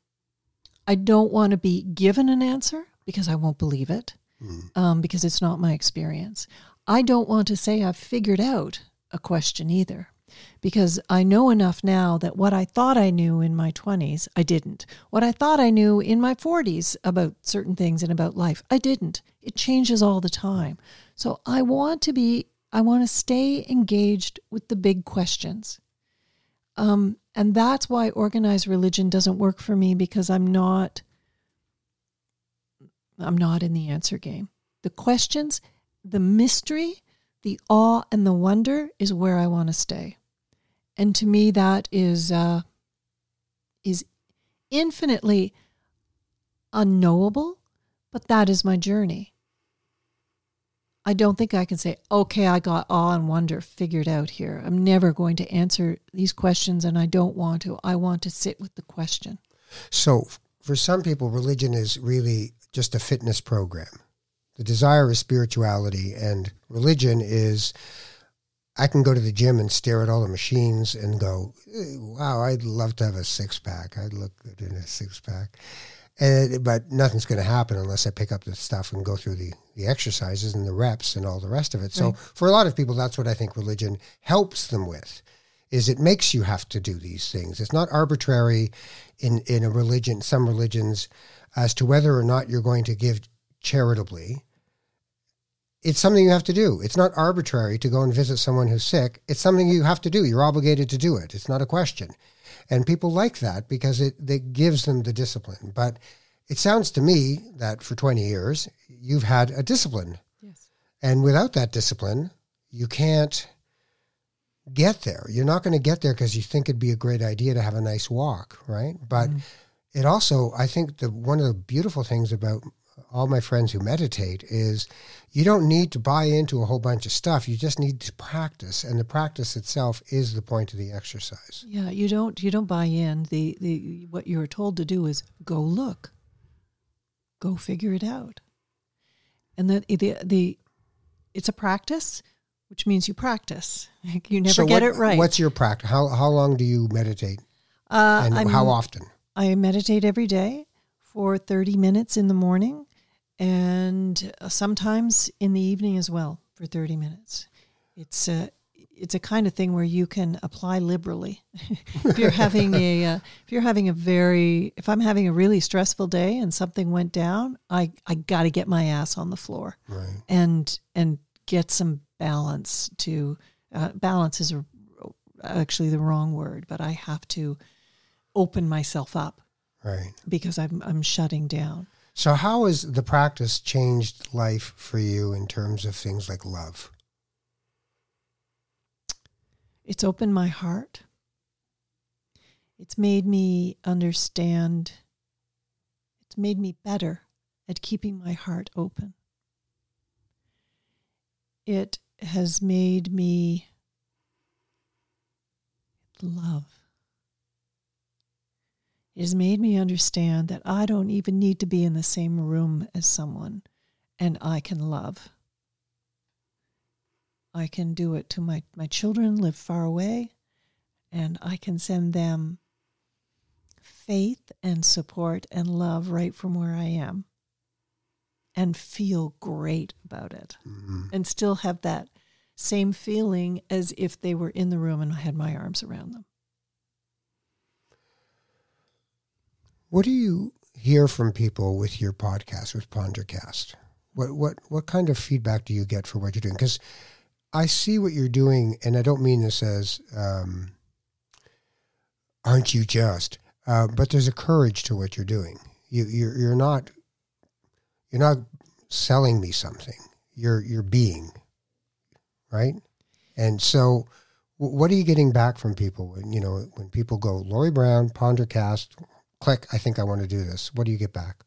i don't want to be given an answer because i won't believe it um, because it's not my experience. I don't want to say I've figured out a question either because I know enough now that what I thought I knew in my 20s, I didn't. What I thought I knew in my 40s about certain things and about life, I didn't. It changes all the time. So I want to be, I want to stay engaged with the big questions. Um, and that's why organized religion doesn't work for me because I'm not I'm not in the answer game. The questions, the mystery, the awe and the wonder is where I want to stay. And to me that is uh, is infinitely unknowable, but that is my journey. I don't think I can say, okay, I got awe and wonder figured out here. I'm never going to answer these questions, and I don't want to. I want to sit with the question. So, for some people, religion is really just a fitness program. The desire is spirituality, and religion is I can go to the gym and stare at all the machines and go, wow, I'd love to have a six pack. I'd look good in a six pack. And, but nothing's going to happen unless I pick up the stuff and go through the, the exercises and the reps and all the rest of it. So Right. for a lot of people, that's what I think religion helps them with, is it makes you have to do these things. It's not arbitrary in, in a religion, some religions, as to whether or not you're going to give charitably. It's something you have to do. It's not arbitrary to go and visit someone who's sick. It's something you have to do. You're obligated to do it. It's not a question. And people like that because it, it gives them the discipline. But it sounds to me that for 20 years, you've had a discipline. Yes. And without that discipline, you can't get there. You're not going to get there because you think it'd be a great idea to have a nice walk, right? But mm-hmm. it also, I think, the one of the beautiful things about all my friends who meditate is you don't need to buy into a whole bunch of stuff. You just need to practice, and the practice itself is the point of the exercise. Yeah, you don't you don't buy in. The the what you're told to do is go look. Go figure it out. And the the the it's a practice, which means you practice. (laughs) You never so get what- it right. What's your practice? How how long do you meditate, uh, and I'm- how often? I meditate every day for 30 minutes in the morning and uh, sometimes in the evening as well for 30 minutes. It's a it's a kind of thing where you can apply liberally. (laughs) if you're having a uh, if you're having a very if I'm having a really stressful day and something went down, I I got to get my ass on the floor Right. and and get some balance to uh, balance is a, actually the wrong word, but I have to open myself up Right. because I'm I'm shutting down. So, how has the practice changed life for you in terms of things like love? It's opened my heart. It's made me understand. It's made me better at keeping my heart open. It has made me love. It has made me understand that I don't even need to be in the same room as someone and I can love. I can do it to my, my children live far away and I can send them faith and support and love right from where I am and feel great about it mm-hmm. and still have that same feeling as if they were in the room and I had my arms around them. What do you hear from people with your podcast, with Pondercast? What what what kind of feedback do you get for what you're doing? Because I see what you're doing, and I don't mean this as um, "aren't you just," uh, but there's a courage to what you're doing. You you're you're not you're not selling me something. You're you're being right, and so. What are you getting back from people when you know when people go Laurie Brown Pondercast click I think I want to do this what do you get back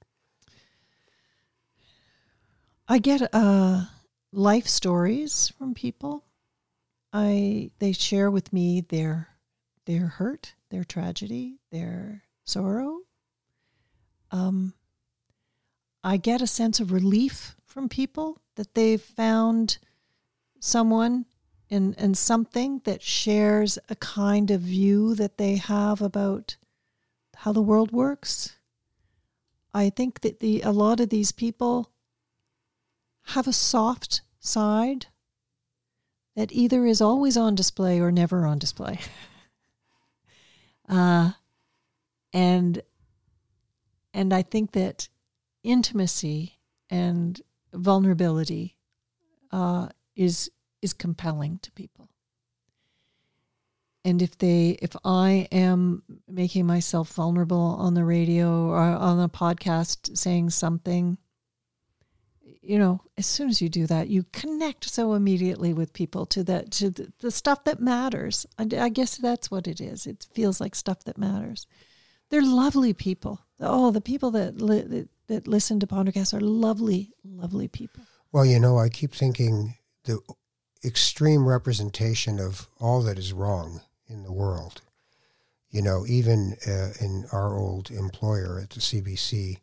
I get uh, life stories from people. I they share with me their their hurt, their tragedy, their sorrow. Um, I get a sense of relief from people that they've found someone and and something that shares a kind of view that they have about how the world works. I think that the a lot of these people have a soft side that either is always on display or never on display. (laughs) uh, and and I think that intimacy and vulnerability uh, is is compelling to people. And if they if I am making myself vulnerable on the radio or on a podcast saying something you know, as soon as you do that, you connect so immediately with people to that to the, the stuff that matters. I, I, guess that's what it is. It feels like stuff that matters. They're lovely people. Oh, the people that li- that, that listen to Pondercast are lovely, lovely people. Well, you know, I keep thinking the extreme representation of all that is wrong in the world. You know, even uh, in our old employer at the CBC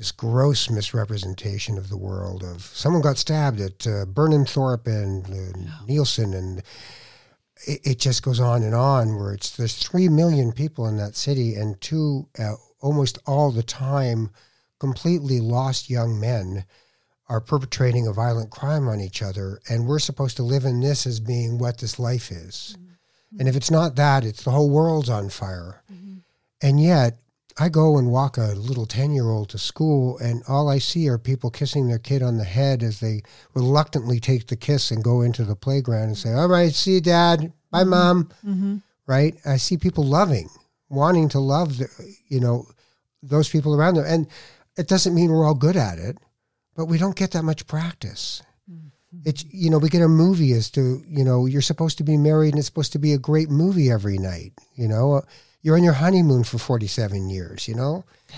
this gross misrepresentation of the world of someone got stabbed at uh, Burnham Thorpe and uh, Nielsen and it, it, just goes on and on where it's there's 3 million people in that city and two uh, almost all the time completely lost young men are perpetrating a violent crime on each other and we're supposed to live in this as being what this life is mm-hmm. And if it's not that it's the whole world's on fire mm-hmm. and yet I go and walk a little 10 year old to school, and all I see are people kissing their kid on the head as they reluctantly take the kiss and go into the playground and say, All right, see you, dad. Bye, mm-hmm. mom. Mm-hmm. Right? I see people loving, wanting to love, the, you know, those people around them. And it doesn't mean we're all good at it, but we don't get that much practice. It's, you know, we get a movie as to, you know, you're supposed to be married and it's supposed to be a great movie every night, you know uh, you're on your honeymoon for 47 years, you know? (laughs)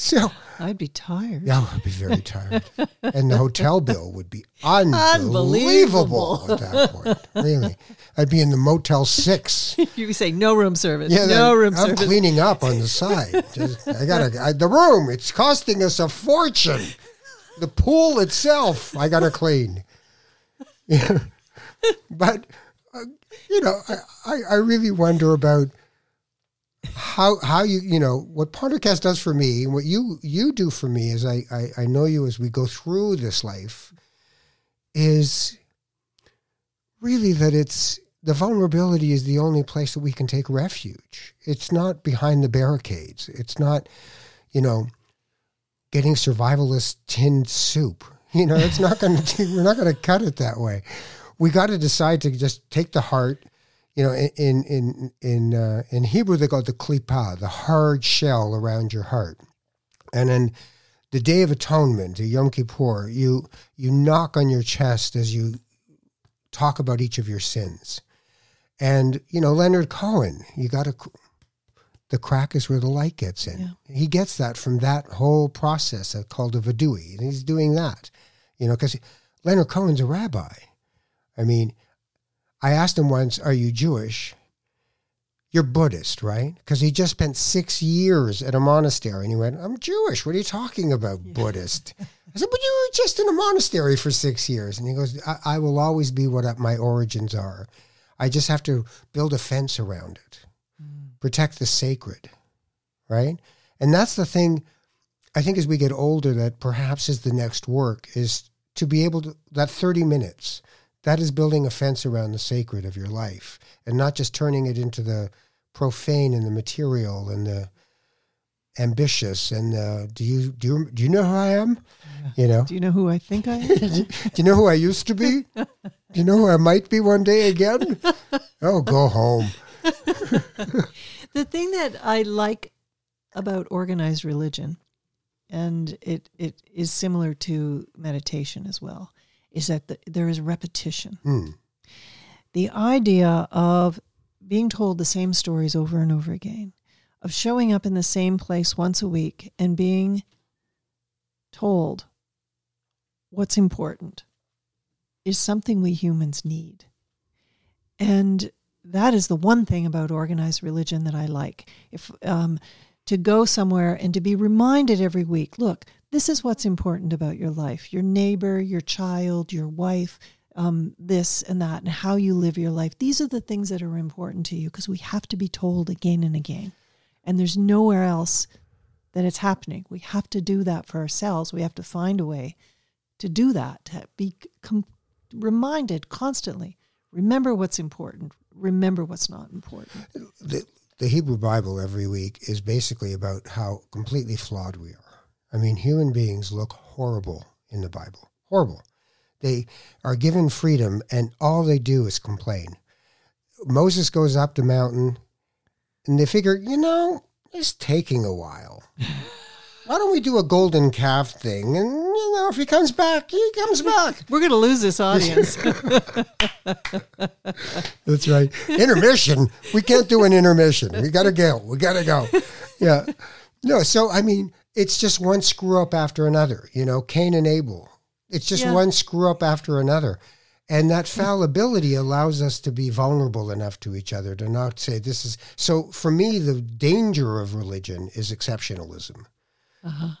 So I'd be tired. Yeah, I'd be very tired. and the hotel (laughs) bill would be unbelievable, unbelievable. at that point. Really. I'd be in the Motel 6. (laughs) You'd say no room service. Yeah, no room I'm service. cleaning up on the side. Just, I got to the room. It's costing us a fortune. The pool itself, I got to clean. (laughs) But uh, you know, I, I really wonder about how how you you know what Pondercast does for me and what you you do for me is I, I I know you as we go through this life is really that it's the vulnerability is the only place that we can take refuge. It's not behind the barricades. It's not, you know, getting survivalist tinned soup. You know, it's not going (laughs) to. We're not going to cut it that way. We got to decide to just take the heart you know, in in in uh, in Hebrew they call it the klipa, the hard shell around your heart, and then the Day of Atonement, the Yom Kippur, you you knock on your chest as you talk about each of your sins, and you know Leonard Cohen, you got to. The crack is where the light gets in. Yeah. He gets that from that whole process called a vidui. And he's doing that, you know, because Leonard Cohen's a rabbi. I mean, I asked him once, Are you Jewish? You're Buddhist, right? Because he just spent six years at a monastery. And he went, I'm Jewish. What are you talking about, yeah. Buddhist? (laughs) I said, But you were just in a monastery for six years. And he goes, I, I will always be what my origins are. I just have to build a fence around it. Protect the sacred, right? And that's the thing I think as we get older that perhaps is the next work is to be able to, that 30 minutes that is building a fence around the sacred of your life and not just turning it into the profane and the material and the ambitious and uh, do you do you, do you know who I am? Yeah. You know. Do you know who I think I (laughs) am? do you know who I used to be? do you know who I might be one day again? (laughs) oh, go home. (laughs) the thing that I like about organized religion, and it it is similar to meditation as well, is that the, there is repetition. Mm. The idea of being told the same stories over and over again, of showing up in the same place once a week and being told what's important is something we humans need. And that is the one thing about organized religion that I like. If um, to go somewhere and to be reminded every week, look, this is what's important about your life your neighbor, your child, your wife, um, this and that, and how you live your life. These are the things that are important to you because we have to be told again and again. And there's nowhere else that it's happening. We have to do that for ourselves. We have to find a way to do that, to be com- reminded constantly. Remember what's important. Remember what's not important. the, the Hebrew Bible every week is basically about how completely flawed we are. I mean, human beings look horrible in the Bible. Horrible. They are given freedom and all they do is complain. Moses goes up the mountain and they figure, you know, it's taking a while. (laughs) Why don't we do a golden calf thing? And, you know, if he comes back, he comes back. (laughs) We're going to lose this audience. (laughs) That's right. Intermission. We can't do an intermission. We got to go. We got to go. Yeah. No, so I mean, it's just one screw up after another, you know, Cain and Abel. It's just Yeah. one screw up after another. And that fallibility allows us to be vulnerable enough to each other to not say this is. So for me, the danger of religion is exceptionalism.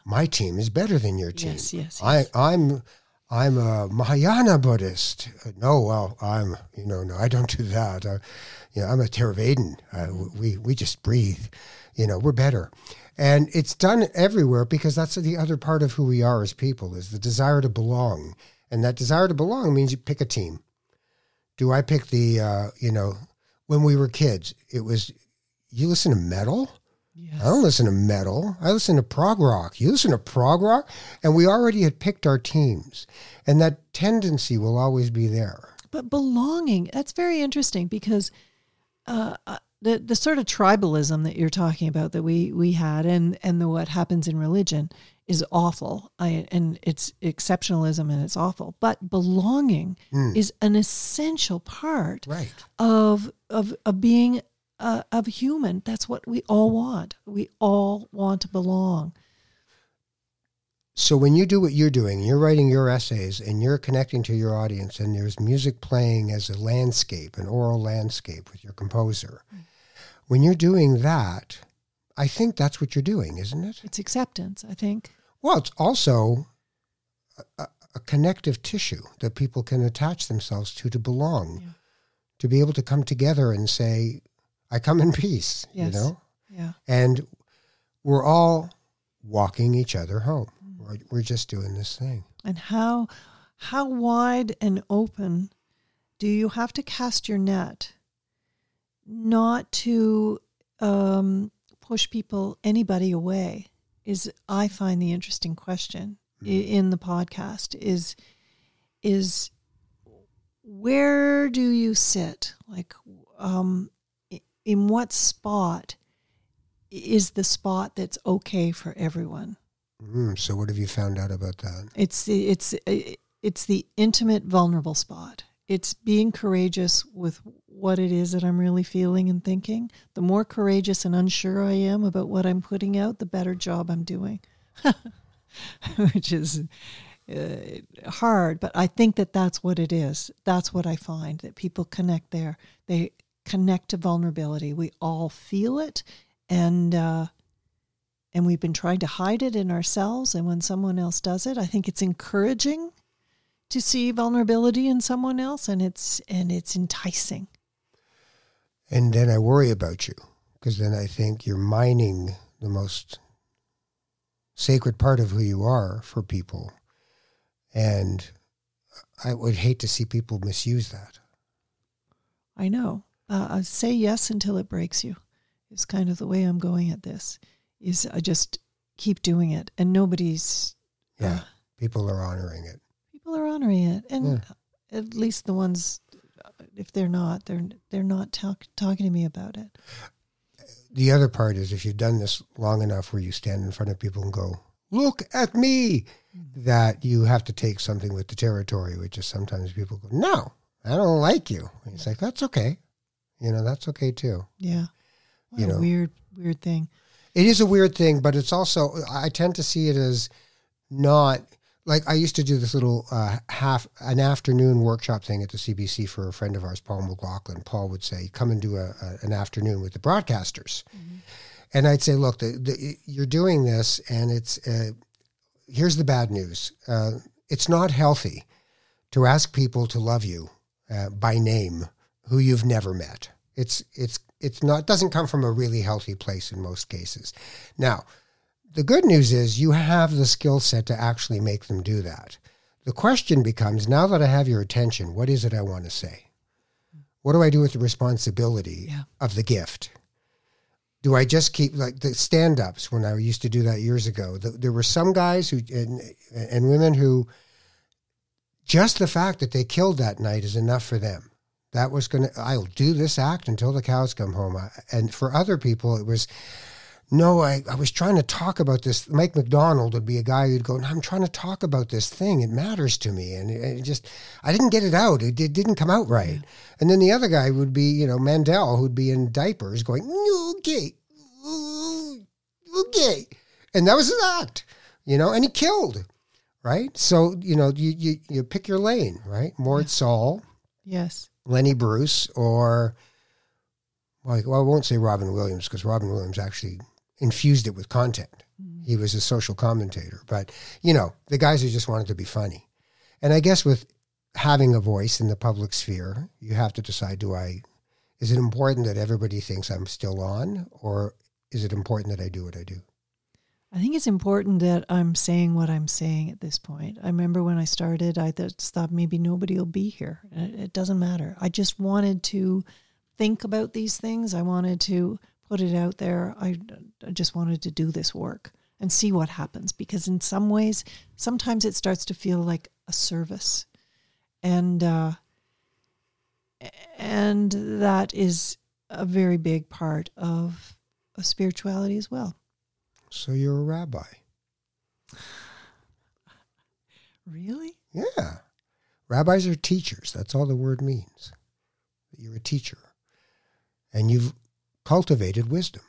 My team is better than your team. Yes, yes, I, yes. I'm I'm a Mahayana Buddhist. No, well, I'm you know no, I don't do that. Uh, you know, I'm a Theravadin. Uh, we we just breathe. You know, we're better, and it's done everywhere because that's the other part of who we are as people is the desire to belong, and that desire to belong means you pick a team. Do I pick the uh, you know when we were kids? It was you listen to metal. I don't listen to metal. I listen to prog rock. You listen to prog rock, and we already had picked our teams, and that tendency will always be there. but belonging, that's very interesting because uh, uh, the, the sort of tribalism that you're talking about that we, we had and, and the, what happens in religion is awful. I, and it's exceptionalism and it's awful. But belonging is an essential part Right. of of of being uh, of human. That's what we all want. We all want to belong. So when you do what you're doing, you're writing your essays and you're connecting to your audience, and there's music playing as a landscape, an oral landscape with your composer. When you're doing that, I think that's what you're doing, isn't it? It's acceptance. I think. Well, it's also a, a- a connective tissue that people can attach themselves to to belong, Yeah. to be able to come together and say, "I come in peace," Yes. you know. Yeah. And we're all walking each other home. Mm. We're, we're just doing this thing. and how how wide and open do you have to cast your net not to um, push people anybody away is i find the interesting question i- in the podcast is is where do you sit like um, in what spot is the spot that's okay for everyone Mm, so, what have you found out about that? it's the it's it's the intimate, vulnerable spot. It's being courageous with what it is that I'm really feeling and thinking. The more courageous and unsure I am about what I'm putting out, the better job I'm doing, (laughs) which is uh, hard. But I think that that's what it is. That's what I find that people connect there. They connect to vulnerability. We all feel it, and. Uh, and we've been trying to hide it in ourselves and when someone else does it i think it's encouraging to see vulnerability in someone else and it's and it's enticing And then I worry about you because then I think you're mining the most sacred part of who you are for people. And I would hate to see people misuse that. i know uh, uh, say yes until it breaks you is kind of the way i'm going at this is i just keep doing it and nobody's Yeah. uh, People are honoring it. people are honoring it and at least the ones uh, if they're not they're they're not talk, talking to me about it The other part is if you've done this long enough where you stand in front of people and go, look at me, that you have to take something with the territory, which is sometimes people go, no, I don't like you. And it's like, that's okay. You know, that's okay too. yeah what You a know. weird weird thing It is a weird thing, but it's also, I tend to see it as not like I used to do this little uh, half an afternoon workshop thing at the CBC for a friend of ours, Paul McLaughlin. Paul would say, "Come and do a, a, an afternoon with the broadcasters," and I'd say, "Look, the, the, you're doing this, and it's uh, here's the bad news. Uh, it's not healthy to ask people to love you uh, by name who you've never met. It's it's it's not doesn't come from a really healthy place in most cases. Now, the good news is you have the skill set to actually make them do that. The question becomes now that I have your attention, what is it I want to say? What do I do with the responsibility Yeah. of the gift? Do I just keep like the stand ups when I used to do that years ago? The, there were some guys who and, and women who just the fact that they killed that night is enough for them. That was going to, I'll do this act until the cows come home. And for other people, it was, no, I, I was trying to talk about this. Mike MacDonald would be a guy who'd go, no, I'm trying to talk about this thing. It matters to me. And it, it just, I didn't get it out. It, it didn't come out right. And then the other guy would be, you know, Mandel, who'd be in diapers going, okay, okay. And that was his act, you know, and he killed, right? So, you know, you, you, you pick your lane, right? Mort Sahl, Yes. Lenny Bruce, or, well, well, I won't say Robin Williams because Robin Williams actually infused it with content. Mm-hmm. He was a social commentator, but, you know, the guys who just wanted to be funny. And I guess with having a voice in the public sphere, you have to decide do I, is it important that everybody thinks I'm still on, or is it important that I do what I do? I think it's important that I'm saying what I'm saying at this point. I remember when I started, I thought maybe nobody will be here. It, it doesn't matter. I just wanted to think about these things. I wanted to put it out there. I, I just wanted to do this work and see what happens because, in some ways, sometimes it starts to feel like a service. And, uh, and that is a very big part of, of spirituality as well. So you're a rabbi. Really? Yeah. Rabbis are teachers. That's all the word means. You're a teacher. And you've cultivated wisdom.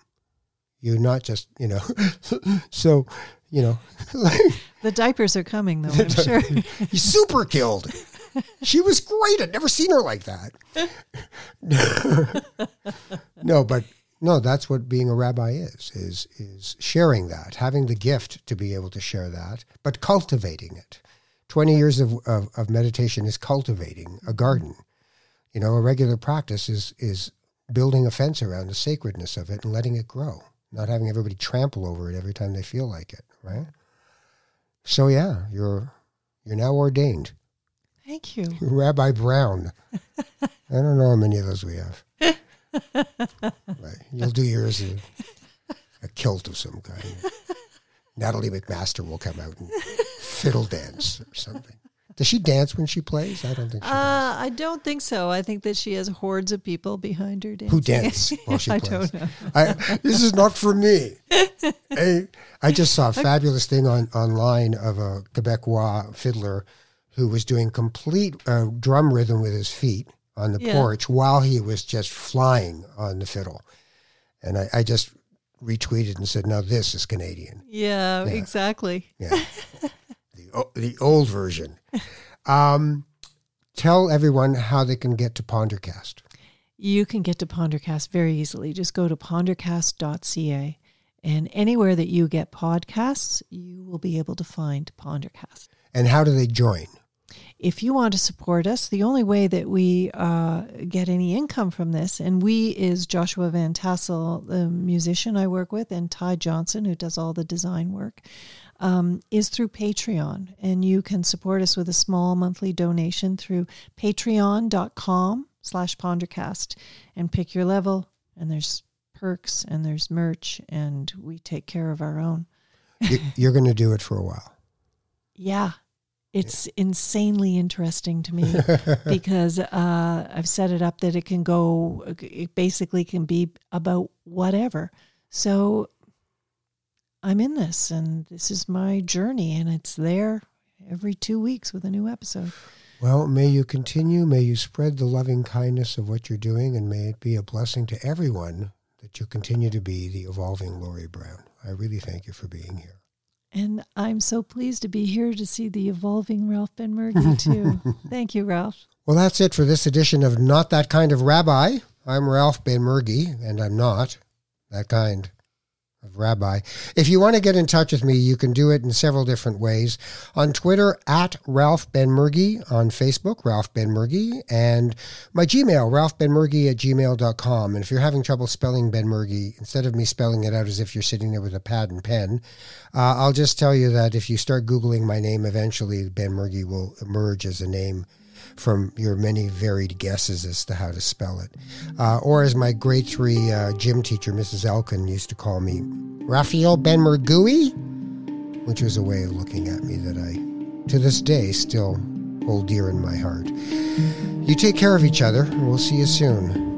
You're not just, you know, (laughs) so, you know, (laughs) like, The diapers are coming, though, I'm sure. (laughs) you super killed. She was great. I'd never seen her like that. no, but no, that's what being a rabbi is, is is sharing that, having the gift to be able to share that, but cultivating it. Twenty years of, of, of meditation is cultivating a garden. You know, a regular practice is is building a fence around the sacredness of it and letting it grow, not having everybody trample over it every time they feel like it, right? So yeah, you're you're now ordained. Thank you. (laughs) Rabbi Brown. (laughs) I don't know how many of those we have. (laughs) Right. You'll do yours in a kilt of some kind. Natalie MacMaster will come out and fiddle dance or something. Does she dance when she plays? I don't think she Uh, does. I don't think so. I think that she has hordes of people behind her dancing. Who dance while she plays? (laughs) I don't know. I, this is not for me. (laughs) I, I just saw a fabulous thing on online of a Quebecois fiddler who was doing complete uh, drum rhythm with his feet on the Yeah. porch while he was just flying on the fiddle. And I, I just retweeted and said, "Now this is Canadian." Yeah, Yeah. exactly. Yeah, (laughs) the the old version. Um, tell everyone how they can get to Pondercast. You can get to Pondercast very easily. Just go to pondercast.ca. And anywhere that you get podcasts, you will be able to find Pondercast. And how do they join? If you want to support us, the only way that we uh, get any income from this, and we is Joshua Van Tassel, the musician I work with, and Ty Johnson, who does all the design work, um, is through Patreon. And you can support us with a small monthly donation through patreon.com slash pondercast and pick your level. And there's perks and there's merch, and we take care of our own. You- You're going to do it for a while. (laughs) Yeah. It's insanely interesting to me (laughs) because uh, I've set it up that it can go, it basically can be about whatever. So I'm in this and this is my journey and it's there every two weeks with a new episode. Well, may you continue. May you spread the loving kindness of what you're doing, and may it be a blessing to everyone that you continue to be the evolving Laurie Brown. I really thank you for being here. And I'm so pleased to be here to see the evolving Ralph Benmergui too. (laughs) Thank you, Ralph. Well, that's it for this edition of Not That Kind of Rabbi. I'm Ralph Benmergui, and I'm not that kind of Rabbi. If you want to get in touch with me, you can do it in several different ways. On Twitter, at Ralph Benmergui. On Facebook, Ralph Benmergui. And my Gmail, ralphbenmergui at gmail.com. And if you're having trouble spelling Benmergui, instead of me spelling it out as if you're sitting there with a pad and pen, uh, I'll just tell you that if you start Googling my name, eventually Benmergui will emerge as a name from your many varied guesses as to how to spell it. Uh, or as my grade three uh, gym teacher, Mrs. Elkin, used to call me, Raphael Ben Mergui, which was a way of looking at me that I, to this day, still hold dear in my heart. You take care of each other, and we'll see you soon.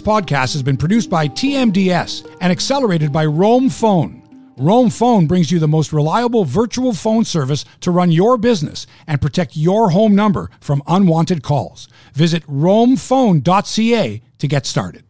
This podcast has been produced by TMDS and accelerated by Roam Phone. Roam Phone brings you the most reliable virtual phone service to run your business and protect your home number from unwanted calls. Visit roamphone.ca to get started.